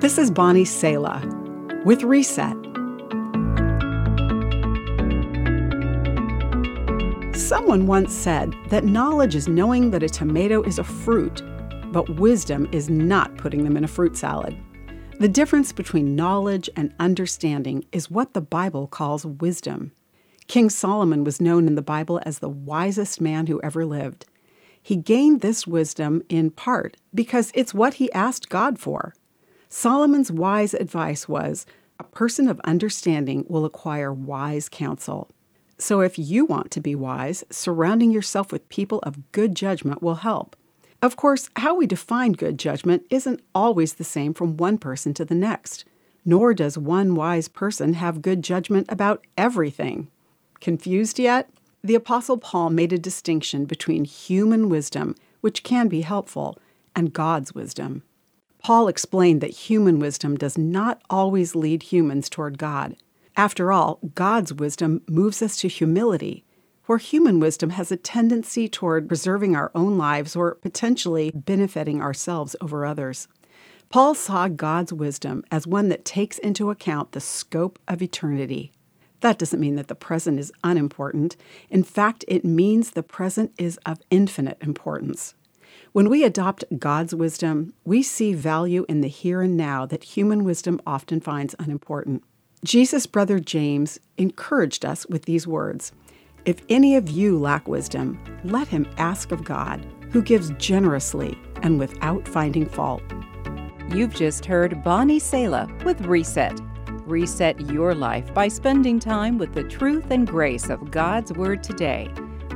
This is Bonnie Sala with Reset. Someone once said that knowledge is knowing that a tomato is a fruit, but wisdom is not putting them in a fruit salad. The difference between knowledge and understanding is what the Bible calls wisdom. King Solomon was known in the Bible as the wisest man who ever lived. He gained this wisdom in part because it's what he asked God for. Solomon's wise advice was a person of understanding will acquire wise counsel. So if you want to be wise, surrounding yourself with people of good judgment will help. Of course, how we define good judgment isn't always the same from one person to the next, nor does one wise person have good judgment about everything. Confused yet? The Apostle Paul made a distinction between human wisdom, which can be helpful, and God's wisdom. Paul explained that human wisdom does not always lead humans toward God. After all, God's wisdom moves us to humility, where human wisdom has a tendency toward preserving our own lives or potentially benefiting ourselves over others. Paul saw God's wisdom as one that takes into account the scope of eternity. That doesn't mean that the present is unimportant. In fact, it means the present is of infinite importance. When we adopt God's wisdom, we see value in the here and now that human wisdom often finds unimportant. Jesus' brother James encouraged us with these words If any of you lack wisdom, let him ask of God, who gives generously and without finding fault. You've just heard Bonnie Sala with Reset. Reset your life by spending time with the truth and grace of God's Word today.